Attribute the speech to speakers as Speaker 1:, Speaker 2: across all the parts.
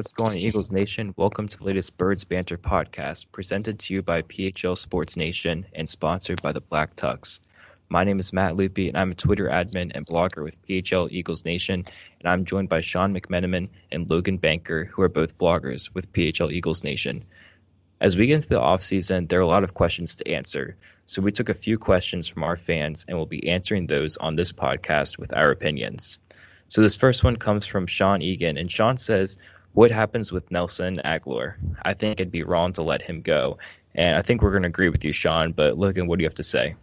Speaker 1: What's going on, Eagles Nation? Welcome to the latest Birds Banter podcast, presented to you by PHL Sports Nation and sponsored by the Black Tux. My name is Matt Loopy, and I'm a Twitter admin and blogger with PHL Eagles Nation, and I'm joined by Sean McMenamin and Logan Banker, who are both bloggers with PHL Eagles Nation. As we get into the offseason, there are a lot of questions to answer, so we took a few questions from our fans, and we'll be answering those on this podcast with our opinions. So this first one comes from Sean Egan, and Sean says, what happens with Nelson Agholor? I think it'd be wrong to let him go. And I think we're going to agree with you, Sean. But Logan, what do you have to say?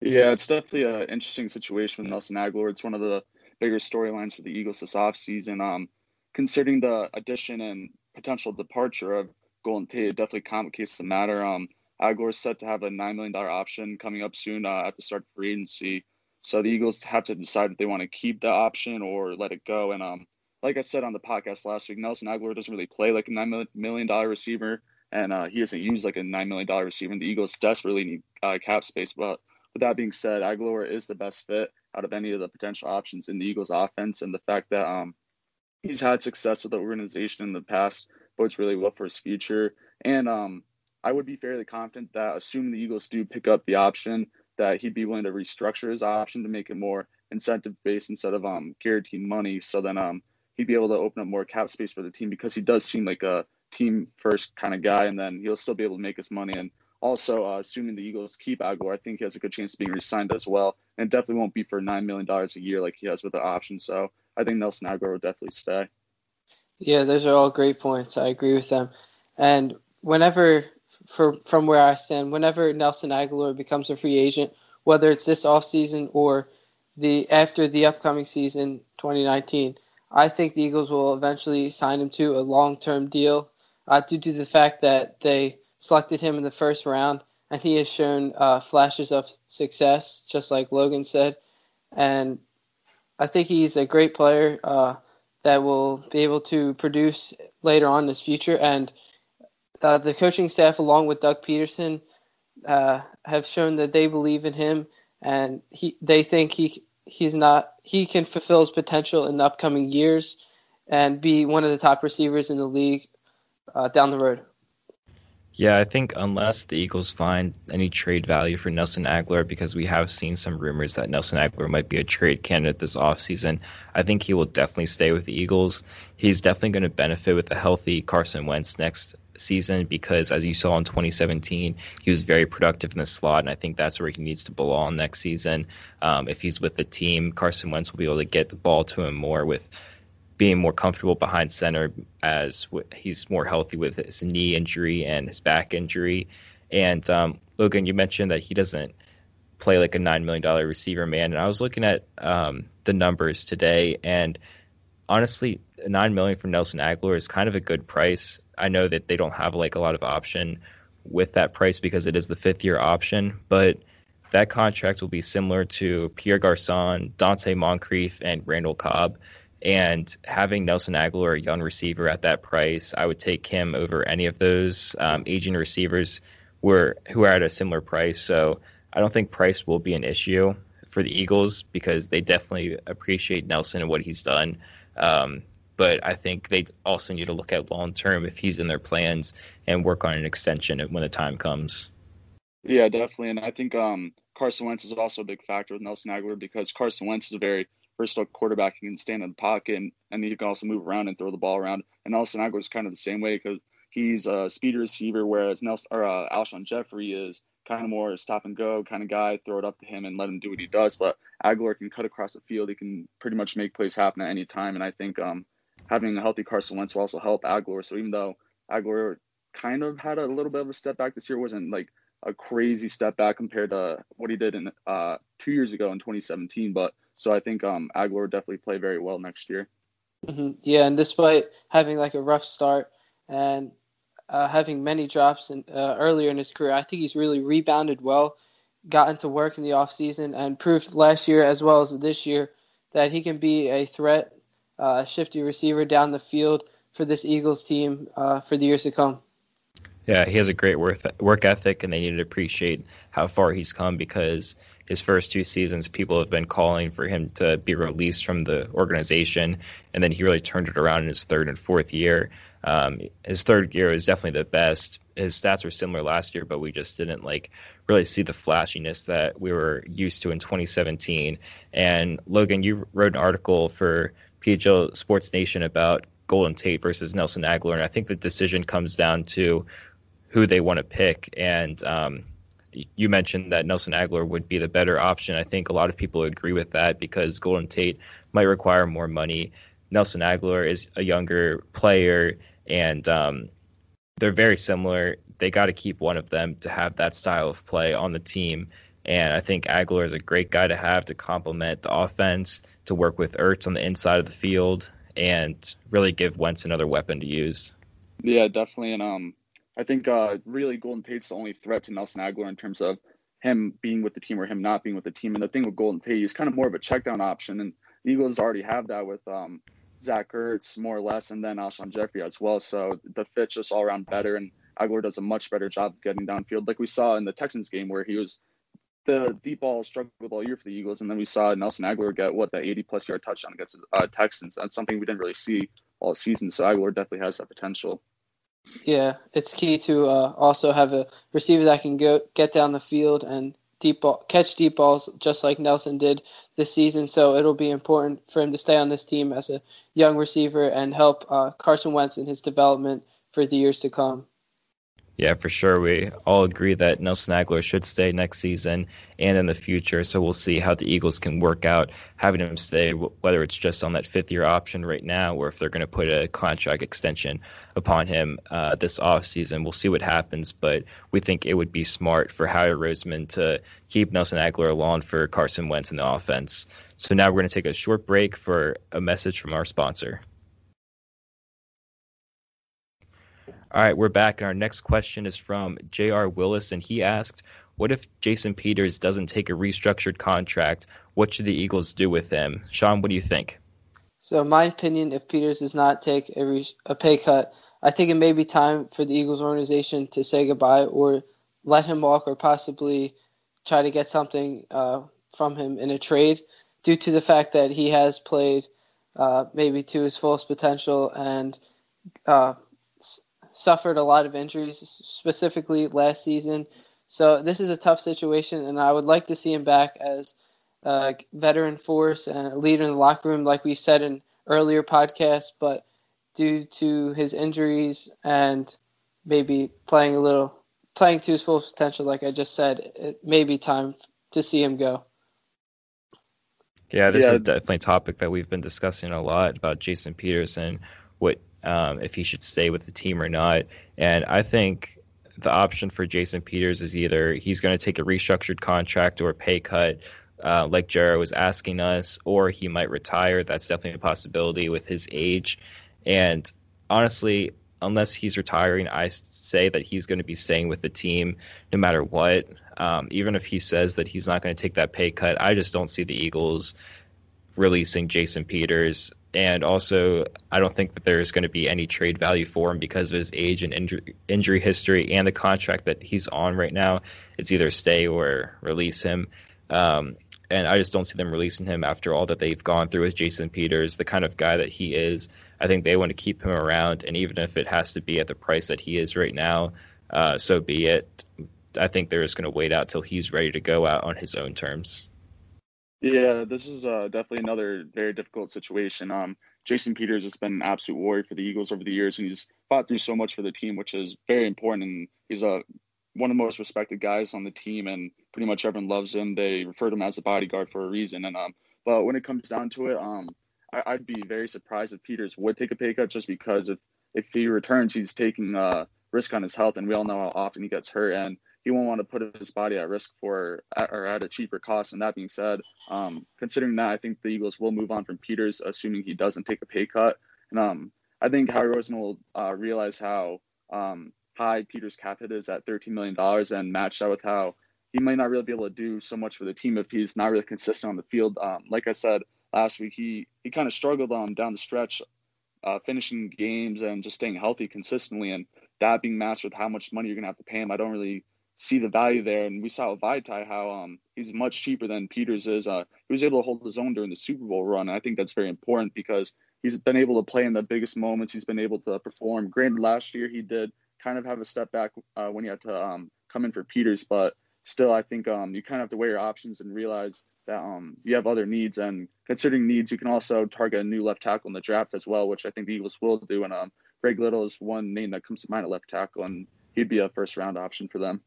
Speaker 2: Yeah, it's definitely an interesting situation with Nelson Agholor. It's one of the bigger storylines for the Eagles this offseason. Um, considering the addition and potential departure of Golden Tate, it definitely complicates the matter. Um, Agholor is set to have a $9 million option coming up soon uh, at the start of free agency. So the Eagles have to decide if they want to keep the option or let it go. And um, like I said on the podcast last week, Nelson Agholor doesn't really play like a nine million dollar receiver, and uh, he doesn't use like a nine million dollar receiver. And the Eagles desperately need uh, cap space. But with that being said, Agholor is the best fit out of any of the potential options in the Eagles' offense, and the fact that um, he's had success with the organization in the past bodes really well for his future. And um, I would be fairly confident that, assuming the Eagles do pick up the option, that he'd be willing to restructure his option to make it more incentive based instead of um guaranteed money. So then um he'd be able to open up more cap space for the team because he does seem like a team first kind of guy, and then he'll still be able to make his money. And also, uh, assuming the Eagles keep Agholor, I think he has a good chance of being re-signed as well, and definitely won't be for nine million dollars a year like he has with the option. So I think Nelson Agholor will definitely stay.
Speaker 3: Yeah, those are all great points. I agree with them. And whenever, for from where I stand, whenever Nelson Agholor becomes a free agent, whether it's this offseason or the after the upcoming season, 2019, I think the Eagles will eventually sign him to a long term deal uh, due to the fact that they selected him in the first round and he has shown uh, flashes of success, just like Logan said. And I think he's a great player uh, that will be able to produce later on in his future. And uh, the coaching staff, along with Doug Pederson, uh, have shown that they believe in him and he they think he he's not he can fulfill his potential in the upcoming years and be one of the top receivers in the league uh, down the road.
Speaker 1: Yeah, I think unless the Eagles find any trade value for Nelson Agholor, because we have seen some rumors that Nelson Agholor might be a trade candidate this offseason, I think he will definitely stay with the Eagles. He's definitely going to benefit with a healthy Carson Wentz next season because, as you saw in 2017, he was very productive in the slot, and I think that's where he needs to belong next season. Um, if he's with the team, Carson Wentz will be able to get the ball to him more with being more comfortable behind center as he's more healthy with his knee injury and his back injury. And um, Logan, you mentioned that he doesn't play like a nine million dollar receiver man, and I was looking at um, the numbers today, and honestly, nine million for Nelson Agholor is kind of a good price. I know that they don't have like a lot of option with that price because it is the fifth year option, but that contract will be similar to Pierre Garcon, Donte Moncrief, and Randall Cobb. And having Nelson Agholor, a young receiver at that price, I would take him over any of those um, aging receivers were who are at a similar price. So I don't think price will be an issue for the Eagles because they definitely appreciate Nelson and what he's done. Um, but I think they also need to look at long term if he's in their plans and work on an extension when the time comes.
Speaker 2: Yeah, definitely. And I think um, Carson Wentz is also a big factor with Nelson Agholor because Carson Wentz is a very versatile quarterback. He can stand in the pocket and, and he can also move around and throw the ball around. And Nelson Agholor is kind of the same way because he's a speed receiver, whereas Nelson or uh, Alshon Jeffery is kind of more a stop and go kind of guy. Throw it up to him and let him do what he does. But Agholor can cut across the field. He can pretty much make plays happen at any time. And I think um, having a healthy Carson Wentz will also help Agholor. So even though Agholor kind of had a little bit of a step back this year, wasn't like a crazy step back compared to what he did in uh, two years ago in 2017. But so I think um, Agholor definitely play very well next year.
Speaker 3: Mm-hmm. Yeah, and despite having like a rough start and uh, having many drops in, uh, earlier in his career, I think he's really rebounded well, gotten to work in the offseason, and proved last year as well as this year that he can be a threat, uh, shifty receiver down the field for this Eagles team uh, for the years to come.
Speaker 1: Yeah, he has a great work work ethic, and they need to appreciate how far he's come because his first two seasons, people have been calling for him to be released from the organization, and then he really turned it around in his third and fourth year. Um, his third year was definitely the best. His stats were similar last year, but we just didn't like really see the flashiness that we were used to in 2017. And Logan, you wrote an article for PHL Sports Nation about Golden Tate versus Nelson Agholor, and I think the decision comes down to who they want to pick. And um, you mentioned that Nelson Agholor would be the better option. I think a lot of people agree with that because Golden Tate might require more money. Nelson Agholor is a younger player, and um, they're very similar. They got to keep one of them to have that style of play on the team. And I think Agholor is a great guy to have to complement the offense, to work with Ertz on the inside of the field, and really give Wentz another weapon to use.
Speaker 2: Yeah, definitely. And um, I think uh, really Golden Tate's the only threat to Nelson Agholor in terms of him being with the team or him not being with the team. And the thing with Golden Tate, he's kind of more of a checkdown option. And the Eagles already have that with um, Zach Ertz, more or less, and then Alshon Jeffery as well. So the fit's just all around better. And Agholor does a much better job of getting downfield, like we saw in the Texans game where he was the deep ball struggled all year for the Eagles. And then we saw Nelson Agholor get what the 80 plus yard touchdown against uh, Texans. That's something we didn't really see all season. So Agholor definitely has that potential.
Speaker 3: Yeah, it's key to uh, also have a receiver that can go get down the field and deep ball, catch deep balls just like Nelson did this season. So it'll be important for him to stay on this team as a young receiver and help uh, Carson Wentz in his development for the years to come.
Speaker 1: Yeah, for sure. We all agree that Nelson Agholor should stay next season and in the future. So we'll see how the Eagles can work out having him stay, whether it's just on that fifth year option right now or if they're going to put a contract extension upon him uh, this offseason. We'll see what happens. But we think it would be smart for Howie Roseman to keep Nelson Agholor along for Carson Wentz in the offense. So now we're going to take a short break for a message from our sponsor. All right, we're back. And our next question is from J.R. Willis, and he asked, What if Jason Peters doesn't take a restructured contract? What should the Eagles do with him? Sean, what do you think?
Speaker 3: So, my opinion, if Peters does not take a, re- a pay cut, I think it may be time for the Eagles organization to say goodbye or let him walk or possibly try to get something uh, from him in a trade due to the fact that he has played uh, maybe to his fullest potential and uh, suffered a lot of injuries, specifically last season. So this is a tough situation, and I would like to see him back as a veteran force and a leader in the locker room, like we said in earlier podcasts. But due to his injuries and maybe playing a little, playing to his full potential, like I just said, it may be time to see him go.
Speaker 1: Yeah, this yeah. is definitely a topic that we've been discussing a lot about Jason Peterson. What um, if he should stay with the team or not. And I think the option for Jason Peters is either he's going to take a restructured contract or a pay cut, uh, like Jared was asking us, or he might retire. That's definitely a possibility with his age. And honestly, unless he's retiring, I say that he's going to be staying with the team no matter what. Um, even if he says that he's not going to take that pay cut, I just don't see the Eagles releasing Jason Peters and also I don't think that there's going to be any trade value for him because of his age and injury, injury history and the contract that he's on right now. It's either stay or release him. Um, and I just don't see them releasing him after all that they've gone through with Jason Peters, the kind of guy that he is. I think they want to keep him around, and even if it has to be at the price that he is right now, uh, so be it. I think they're just going to wait out till he's ready to go out on his own terms.
Speaker 2: Yeah, this is uh, definitely another very difficult situation. Um, Jason Peters has been an absolute warrior for the Eagles over the years, and he's fought through so much for the team, which is very important. And he's a one of the most respected guys on the team, and pretty much everyone loves him. They refer to him as a bodyguard for a reason. And um, but when it comes down to it, um, I, would be very surprised if Peters would take a pay cut, just because if if he returns, he's taking a risk on his health, and we all know how often he gets hurt. And he won't want to put his body at risk for or at a cheaper cost. And that being said, um, considering that, I think the Eagles will move on from Peters, assuming he doesn't take a pay cut. And um, I think Howie Roseman will uh, realize how um, high Peters' cap hit is at $13 million and match that with how he might not really be able to do so much for the team if he's not really consistent on the field. Um, like I said last week, he, he kind of struggled on down the stretch, uh, finishing games and just staying healthy consistently. And that being matched with how much money you're going to have to pay him, I don't really see the value there. And we saw with Vaitai how um, he's much cheaper than Peters is. Uh, he was able to hold his own during the Super Bowl run. I think that's very important because he's been able to play in the biggest moments. He's been able to perform. Granted, last year he did kind of have a step back uh, when he had to um, come in for Peters, but still, I think um, you kind of have to weigh your options and realize that um, you have other needs. And considering needs, you can also target a new left tackle in the draft as well, which I think the Eagles will do. And um, Greg Little is one name that comes to mind at left tackle, and he'd be a first round option for them.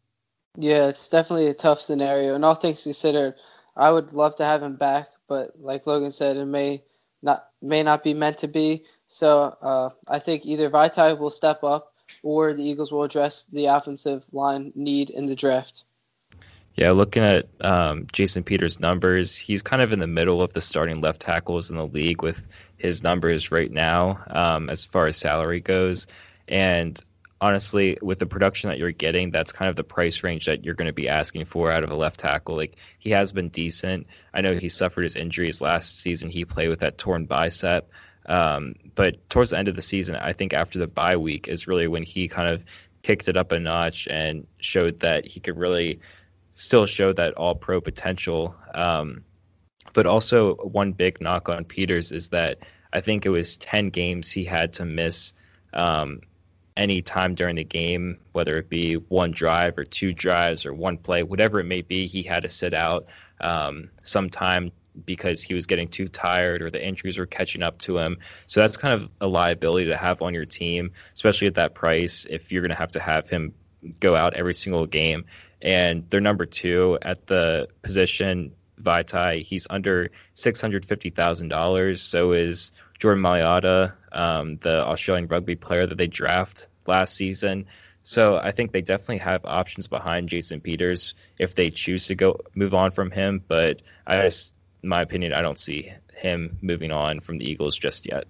Speaker 3: Yeah, it's definitely a tough scenario. And all things considered, I would love to have him back, but like Logan said, it may not may not be meant to be. So uh, I think either Vaitai will step up or the Eagles will address the offensive line need in the draft.
Speaker 1: Yeah, looking at um, Jason Peters' numbers, he's kind of in the middle of the starting left tackles in the league with his numbers right now um, as far as salary goes. And honestly, with the production that you're getting, that's kind of the price range that you're going to be asking for out of a left tackle. Like he has been decent. I know he suffered his injuries last season. He played with that torn bicep. Um, but towards the end of the season, I think after the bye week is really when he kind of kicked it up a notch and showed that he could really still show that all pro potential. Um, but also, one big knock on Peters is that I think it was 10 games he had to miss um, any time during the game, whether it be one drive or two drives or one play, whatever it may be, he had to sit out um, sometime because he was getting too tired or the injuries were catching up to him. So that's kind of a liability to have on your team, especially at that price if you're going to have to have him go out every single game. And they're number two at the position. Vaitai, he's under six hundred fifty thousand dollars. So is Jordan Mailata, um, the Australian rugby player that they draft last season. So I think they definitely have options behind Jason Peters if they choose to go move on from him. But I just, my opinion, I don't see him moving on from the Eagles just yet.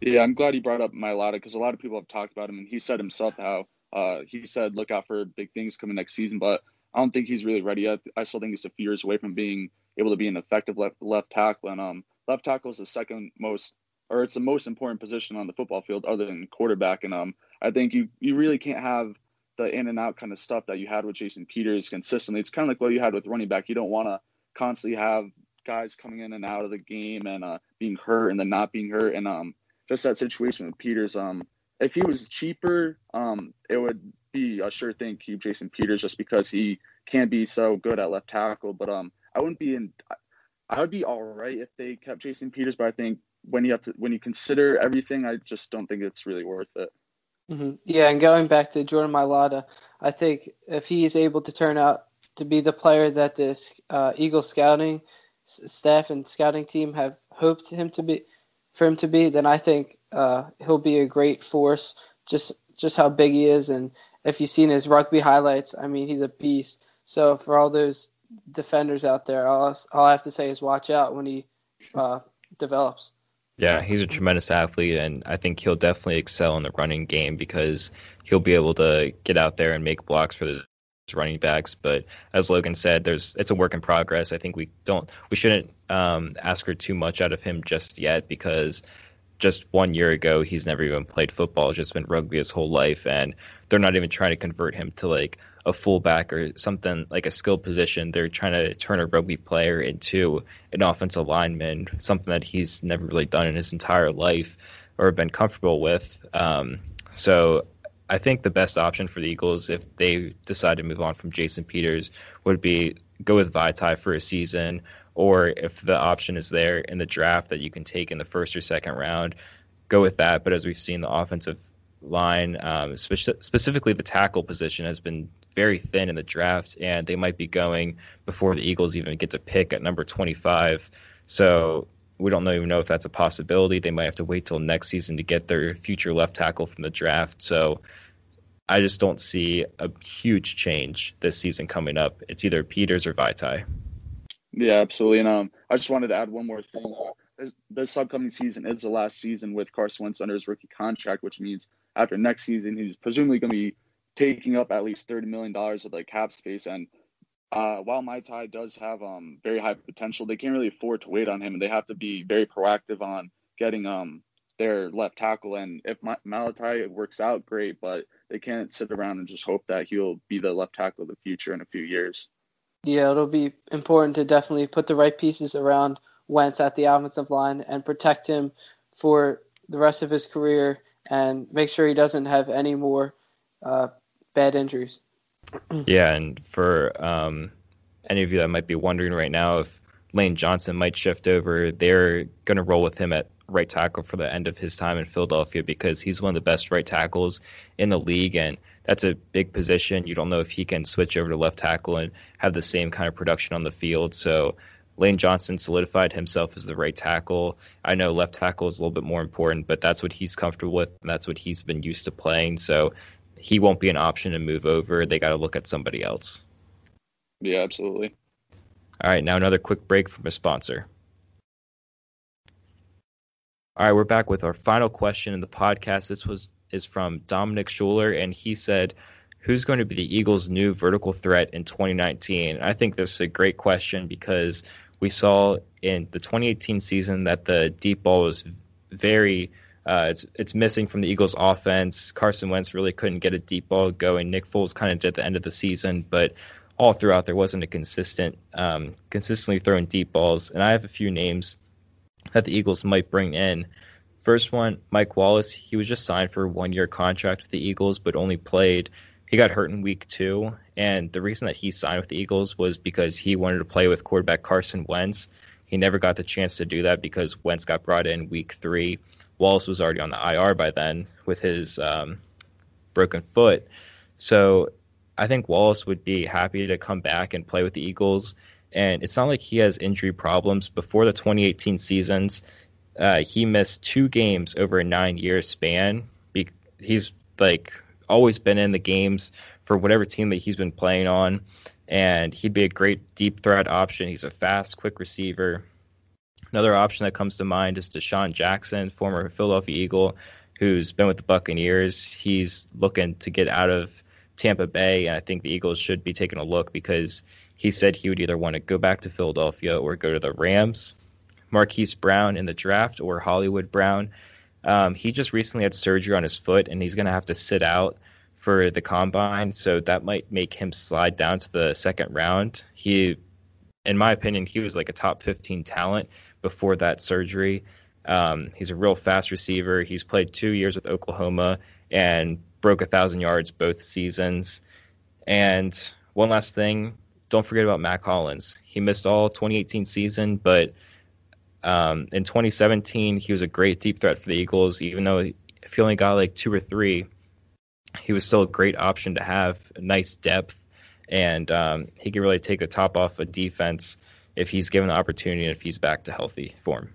Speaker 2: Yeah, I'm glad he brought up Mailata because a lot of people have talked about him, and he said himself how uh, he said look out for big things coming next season. But I don't think he's really ready yet. I still think he's a few years away from being able to be an effective left left tackle, and um, left tackle is the second most or it's the most important position on the football field other than quarterback. And um, I think you you really can't have the in and out kind of stuff that you had with Jason Peters consistently. It's kind of like what you had with running back. You don't want to constantly have guys coming in and out of the game and uh, being hurt and then not being hurt. And um, just that situation with Peters. Um, if he was cheaper, um, it would be a sure thing keep Jason Peters just because he can be so good at left tackle. But um, I wouldn't be in. I would be all right if they kept Jason Peters, but I think when you have to when you consider everything, I just don't think it's really worth it.
Speaker 3: Mm-hmm. Yeah, and going back to Jordan Mailata, I think if he is able to turn out to be the player that this uh, Eagle scouting staff and scouting team have hoped him to be, for him to be, then I think uh, he'll be a great force. Just just how big he is, and if you've seen his rugby highlights, I mean, he's a beast. So for all those defenders out there, all, all I have to say is watch out when he uh, develops.
Speaker 1: Yeah, he's a tremendous athlete, and I think he'll definitely excel in the running game because he'll be able to get out there and make blocks for the running backs. But as Logan said, there's it's a work in progress. I think we don't we shouldn't um, ask for too much out of him just yet because just one year ago he's never even played football, just been rugby his whole life, and they're not even trying to convert him to like a fullback or something like a skill position. They're trying to turn a rugby player into an offensive lineman, something that he's never really done in his entire life or been comfortable with. Um, so I think the best option for the Eagles, if they decide to move on from Jason Peters, would be go with Vaitai for a season, or if the option is there in the draft that you can take in the first or second round, go with that. But as we've seen, the offensive line, um, spe- specifically the tackle position, has been very thin in the draft, and they might be going before the Eagles even get to pick at number 25. So we don't even know if that's a possibility. They might have to wait till next season to get their future left tackle from the draft. So I just don't see a huge change this season coming up. It's either Peters or Vaitai.
Speaker 2: Yeah, absolutely. And um, I just wanted to add one more thing. This, this upcoming season is the last season with Carson Wentz under his rookie contract, which means after next season, he's presumably going to be taking up at least $30 million of like cap space. And uh, while Vaitai does have um, very high potential, they can't really afford to wait on him, and they have to be very proactive on getting um, their left tackle. And if Ma- Mailata works out, great, but they can't sit around and just hope that he'll be the left tackle of the future in a few years.
Speaker 3: Yeah, it'll be important to definitely put the right pieces around Wentz at the offensive line and protect him for the rest of his career and make sure he doesn't have any more uh, bad injuries.
Speaker 1: yeah, and for um, any of you that might be wondering right now if Lane Johnson might shift over, they're going to roll with him at right tackle for the end of his time in Philadelphia because he's one of the best right tackles in the league, and that's a big position. You don't know if he can switch over to left tackle and have the same kind of production on the field. So Lane Johnson solidified himself as the right tackle. I know left tackle is a little bit more important, but that's what he's comfortable with, and that's what he's been used to playing. So he won't be an option to move over. They got to look at somebody else.
Speaker 2: Yeah, absolutely.
Speaker 1: All right, now another quick break from a sponsor. All right, we're back with our final question in the podcast. This was is from Dominic Schuler, and he said, "Who's going to be the Eagles' new vertical threat in 2019?" I think this is a great question because we saw in the 2018 season that the deep ball was very uh, it's it's missing from the Eagles' offense. Carson Wentz really couldn't get a deep ball going. Nick Foles kind of did at the end of the season, but all throughout there wasn't a consistent, um, consistently throwing deep balls. And I have a few names that the Eagles might bring in. First one, Mike Wallace. He was just signed for a one year contract with the Eagles, but only played. He got hurt in week two. And the reason that he signed with the Eagles was because he wanted to play with quarterback Carson Wentz. He never got the chance to do that because Wentz got brought in week three. Wallace was already on the IR by then with his um, broken foot. So I think Wallace would be happy to come back and play with the Eagles. And it's not like he has injury problems. Before the 2018 seasons, uh, he missed two games over a nine year span. He's like always been in the games for whatever team that he's been playing on. And he'd be a great deep threat option. He's a fast, quick receiver. Another option that comes to mind is DeSean Jackson, former Philadelphia Eagle, who's been with the Buccaneers. He's looking to get out of Tampa Bay, and I think the Eagles should be taking a look because he said he would either want to go back to Philadelphia or go to the Rams. Marquise Brown in the draft or Hollywood Brown. Um, he just recently had surgery on his foot, and he's going to have to sit out for the combine, so that might make him slide down to the second round. He, in my opinion, he was like a top 15 talent before that surgery. Um, he's a real fast receiver. He's played two years with Oklahoma and broke a thousand yards both seasons. And one last thing, don't forget about Mack Hollins. He missed all 2018 season, but um, in 2017 he was a great deep threat for the Eagles. Even though if he only got like two or three, he was still a great option to have. Nice depth, and um, he could really take the top off a defense if he's given the opportunity and if he's back to healthy form.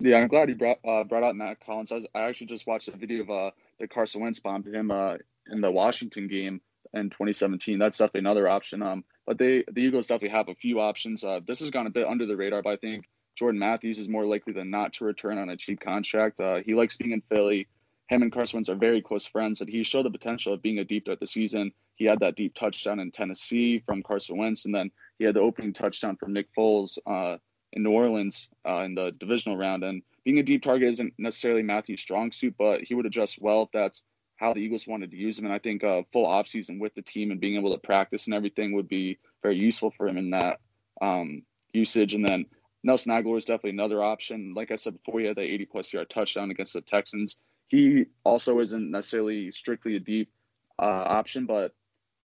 Speaker 2: Yeah, I'm glad he brought uh, brought out Mack Hollins. I, was, I, actually just watched a video of uh, the Carson Wentz bombed him uh, in the Washington game in 2017. That's definitely another option. Um, but they the Eagles definitely have a few options. Uh, this has gone a bit under the radar, but I think Jordan Matthews is more likely than not to return on a cheap contract. Uh, he likes being in Philly. Him and Carson Wentz are very close friends, and he showed the potential of being a deep threat this season. He had that deep touchdown in Tennessee from Carson Wentz, and then he had the opening touchdown from Nick Foles uh, in New Orleans uh, in the divisional round. And being a deep target isn't necessarily Matthew's strong suit, but he would adjust well if that's how the Eagles wanted to use him. And I think a full offseason with the team and being able to practice and everything would be very useful for him in that um, usage. And then Nelson Agholor is definitely another option. Like I said before, he had that 80 plus yard touchdown against the Texans. He also isn't necessarily strictly a deep uh, option, but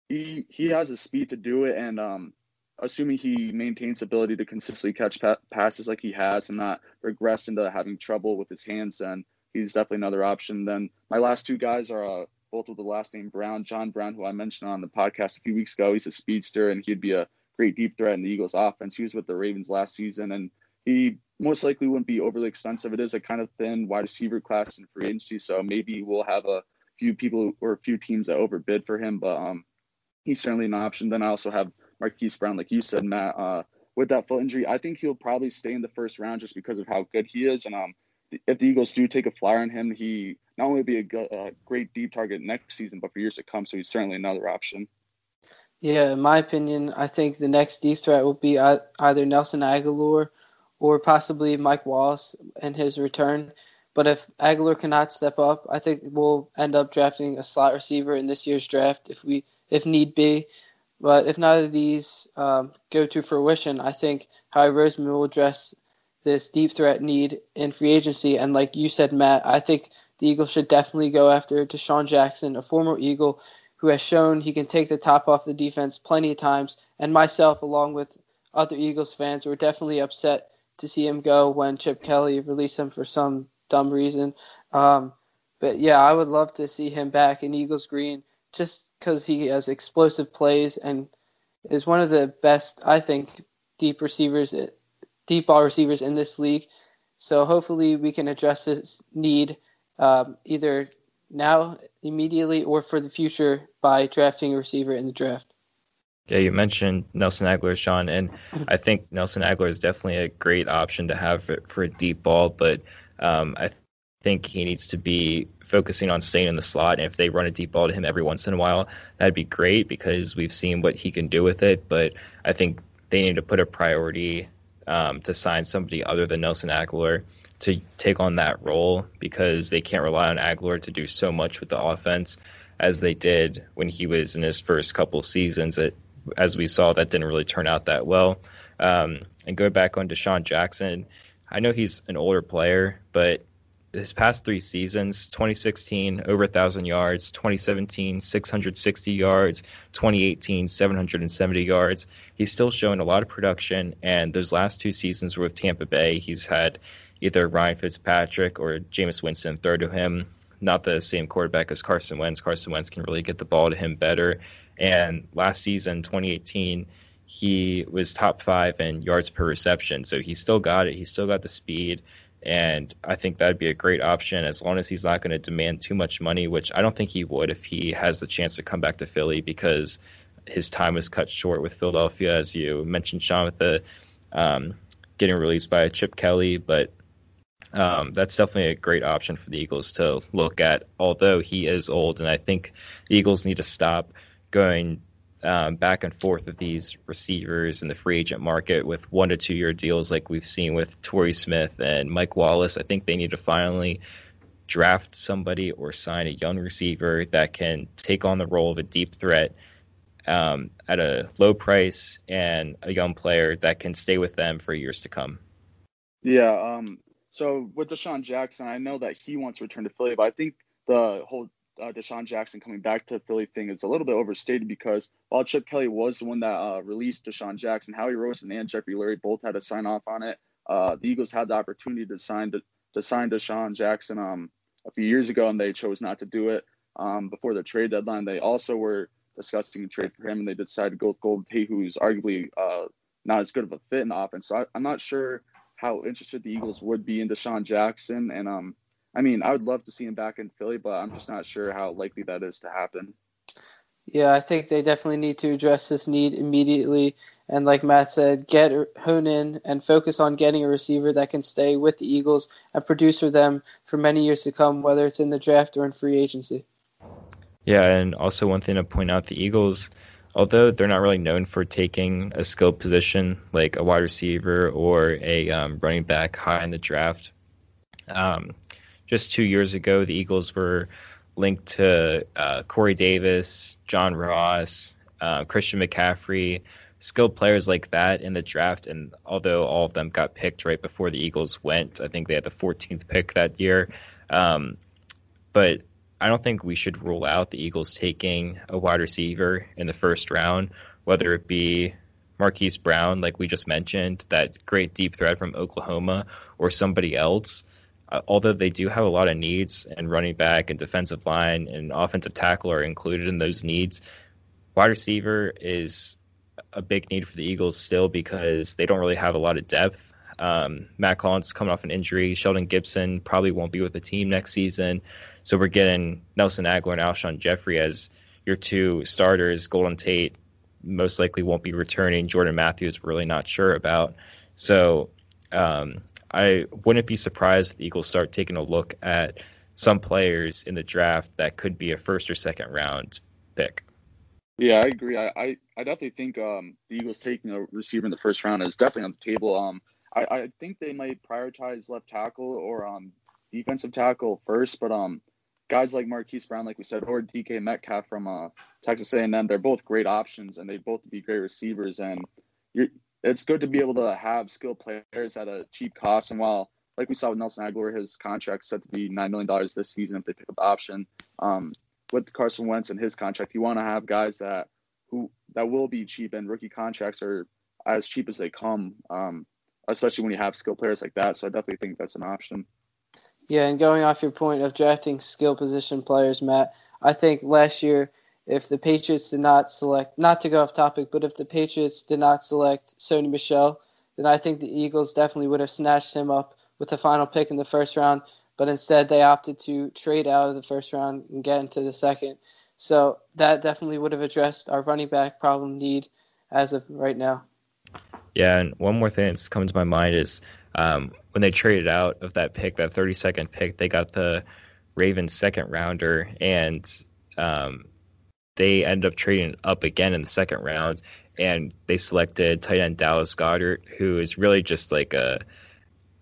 Speaker 2: he he has the speed to do it, and um, assuming he maintains ability to consistently catch pa- passes like he has and not regress into having trouble with his hands, then he's definitely another option. Then my last two guys are uh, both with the last name Brown, John Brown, who I mentioned on the podcast a few weeks ago. He's a speedster, and he'd be a great deep threat in the Eagles' offense. He was with the Ravens last season, and he most likely wouldn't be overly expensive. It is a kind of thin wide receiver class in free agency, so maybe we'll have a few people or a few teams that overbid for him, but um, he's certainly an option. Then I also have Marquise Brown, like you said, Matt. Uh, with that foot injury, I think he'll probably stay in the first round just because of how good he is. And um, if the Eagles do take a flyer on him, he not only be a, a great deep target next season, but for years to come. So he's certainly another option.
Speaker 3: Yeah, in my opinion, I think the next deep threat will be either Nelson Agholor or possibly Mike Wallace and his return. But if Agholor cannot step up, I think we'll end up drafting a slot receiver in this year's draft if we if need be. But if neither of these um, go to fruition, I think Howie Roseman will address this deep threat need in free agency. And like you said, Matt, I think the Eagles should definitely go after DeSean Jackson, a former Eagle who has shown he can take the top off the defense plenty of times. And myself, along with other Eagles fans, were definitely upset to see him go when Chip Kelly released him for some dumb reason. Um, but yeah, I would love to see him back in Eagles green just because he has explosive plays and is one of the best, I think, deep receivers, deep ball receivers in this league. So hopefully we can address this need um, either now, immediately, or for the future by drafting a receiver in the draft.
Speaker 1: Yeah, you mentioned Nelson Agholor, Sean, and I think Nelson Agholor is definitely a great option to have for, for a deep ball, but um, I think he needs to be focusing on staying in the slot. And if they run a deep ball to him every once in a while, that'd be great because we've seen what he can do with it. But I think they need to put a priority um, to sign somebody other than Nelson Agholor to take on that role because they can't rely on Agholor to do so much with the offense as they did when he was in his first couple seasons. That, as we saw, that didn't really turn out that well. Um, and go back on DeSean Jackson, I know he's an older player, but his past three seasons 2016 over 1000 yards 2017 660 yards 2018 770 yards he's still showing a lot of production and those last two seasons were with tampa bay he's had either ryan fitzpatrick or Jameis winston throw to him not the same quarterback as carson wentz carson wentz can really get the ball to him better and last season 2018 he was top five in yards per reception. So he still got it. He still got the speed. And I think that'd be a great option as long as he's not going to demand too much money, which I don't think he would if he has the chance to come back to Philly because his time was cut short with Philadelphia, as you mentioned, Sean, with the um, getting released by Chip Kelly. But um, that's definitely a great option for the Eagles to look at, although he is old. And I think the Eagles need to stop going um, back and forth of these receivers in the free agent market with one to two year deals like we've seen with Torrey Smith and Mike Wallace. I think they need to finally draft somebody or sign a young receiver that can take on the role of a deep threat um, at a low price and a young player that can stay with them for years to come.
Speaker 2: Yeah. Um, so with DeSean Jackson, I know that he wants to return to Philly, but I think the whole uh, DeSean Jackson coming back to Philly thing is a little bit overstated because while Chip Kelly was the one that uh, released DeSean Jackson, Howie Roseman and Jeffrey Lurie both had to sign off on it. Uh, the Eagles had the opportunity to sign to, to sign DeSean Jackson um, a few years ago, and they chose not to do it um, before the trade deadline. They also were discussing a trade for him, and they decided to go with Golden Tate, who's arguably uh, not as good of a fit in the offense. So I, am not sure how interested the Eagles would be in DeSean Jackson, and um, I mean, I would love to see him back in Philly, but I'm just not sure how likely that is to happen.
Speaker 3: Yeah, I think they definitely need to address this need immediately. And like Matt said, get hone in and focus on getting a receiver that can stay with the Eagles and produce for them for many years to come, whether it's in the draft or in free agency.
Speaker 1: Yeah, and also one thing to point out the Eagles, although they're not really known for taking a skilled position like a wide receiver or a um, running back high in the draft, um, just two years ago, the Eagles were linked to uh, Corey Davis, John Ross, uh, Christian McCaffrey, skilled players like that in the draft. And although all of them got picked right before the Eagles went, I think they had the 14th pick that year. Um, but I don't think we should rule out the Eagles taking a wide receiver in the first round, whether it be Marquise Brown, like we just mentioned, that great deep threat from Oklahoma, or somebody else uh, although they do have a lot of needs, and running back and defensive line and offensive tackle are included in those needs, wide receiver is a big need for the Eagles still because they don't really have a lot of depth. Um, Mack Hollins coming off an injury. Shelton Gibson probably won't be with the team next season. So we're getting Nelson Agholor and Alshon Jeffery as your two starters. Golden Tate most likely won't be returning. Jordan Matthews, we're really not sure about. So um, I wouldn't be surprised if the Eagles start taking a look at some players in the draft that could be a first or second round pick.
Speaker 2: Yeah, I agree. I, I, I definitely think um, the Eagles taking a receiver in the first round is definitely on the table. Um, I, I think they might prioritize left tackle or um, defensive tackle first, but um, guys like Marquise Brown, like we said, or DK Metcalf from uh, Texas A&M, they're both great options, and they both be great receivers. And it's good to be able to have skilled players at a cheap cost. And while, like we saw with Nelson Agholor, his contract set to be nine million dollars this season if they pick up the option. Um, with Carson Wentz and his contract, you want to have guys that who that will be cheap, and rookie contracts are as cheap as they come. Um, especially when you have skilled players like that. So I definitely think that's an option.
Speaker 3: Yeah, and going off your point of drafting skill position players, Matt, I think last year if the Patriots did not select, not to go off topic, but if the Patriots did not select Sony Michel, then I think the Eagles definitely would have snatched him up with the final pick in the first round. But instead, they opted to trade out of the first round and get into the second. So that definitely would have addressed our running back problem need as of right now.
Speaker 1: Yeah, and one more thing that's coming to my mind is um, when they traded out of that pick, that 32nd pick, they got the Ravens second rounder, and um, they ended up trading up again in the second round, and they selected tight end Dallas Goedert, who is really just like a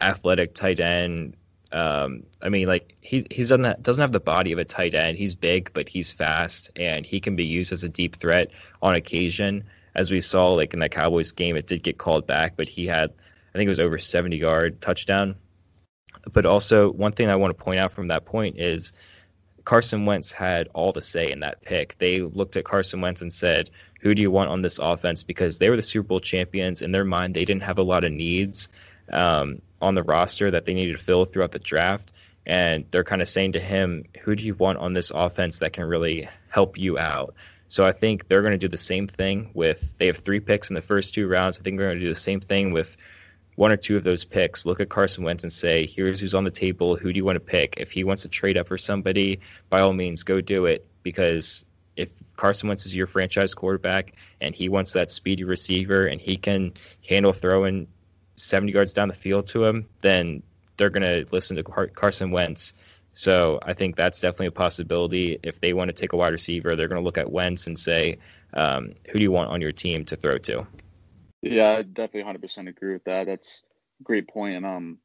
Speaker 1: athletic tight end. Um, I mean, like he's he's doesn't have, doesn't have the body of a tight end. He's big, but he's fast, and he can be used as a deep threat on occasion. As we saw, like in that Cowboys game, it did get called back, but he had, I think it was over seventy yard touchdown. But also, one thing I want to point out from that point is Carson Wentz had all the say in that pick. They looked at Carson Wentz and said, "Who do you want on this offense?" Because they were the Super Bowl champions. In their mind, they didn't have a lot of needs um, on the roster that they needed to fill throughout the draft, and they're kind of saying to him, "Who do you want on this offense that can really help you out?" So I think they're going to do the same thing with. They have three picks in the first two rounds. I think they're going to do the same thing with one or two of those picks, look at Carson Wentz and say, here's who's on the table. Who do you want to pick? If he wants to trade up for somebody, by all means, go do it. Because if Carson Wentz is your franchise quarterback and he wants that speedy receiver and he can handle throwing 70 yards down the field to him, then they're going to listen to Carson Wentz. So I think that's definitely a possibility. If they want to take a wide receiver, they're going to look at Wentz and say, um, who do you want on your team to throw to?
Speaker 2: Yeah, I definitely 100% agree with that. That's a great point. And um,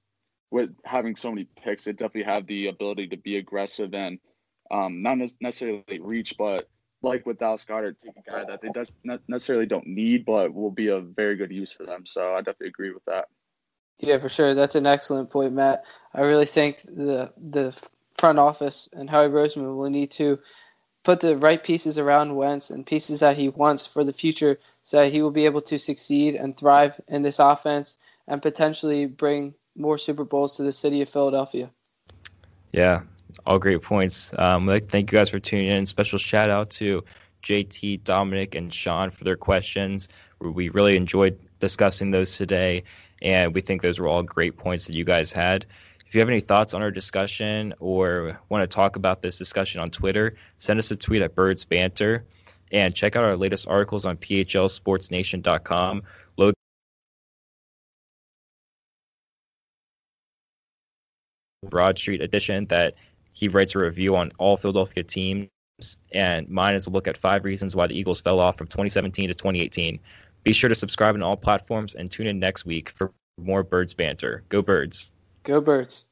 Speaker 2: with having so many picks, they definitely have the ability to be aggressive and um, not necessarily reach, but like with Dallas Goedert, take a guy that they does necessarily don't need, but will be a very good use for them. So I definitely agree with that.
Speaker 3: Yeah, for sure. That's an excellent point, Matt. I really think the the front office and Howie Roseman will need to put the right pieces around Wentz and pieces that he wants for the future so that he will be able to succeed and thrive in this offense and potentially bring more Super Bowls to the city of Philadelphia.
Speaker 1: Yeah, all great points. Um, thank you guys for tuning in. Special shout out to JT, Dominic, and Sean for their questions. We really enjoyed discussing those today, and we think those were all great points that you guys had. If you have any thoughts on our discussion or want to talk about this discussion on Twitter, send us a tweet at Birds Banter and check out our latest articles on phlsportsnation.com. Logan Broad Street edition that he writes a review on all Philadelphia teams, and mine is a look at five reasons why the Eagles fell off from 2017 to 2018. Be sure to subscribe on all platforms and tune in next week for more Birds Banter. Go Birds!
Speaker 3: Go Birds.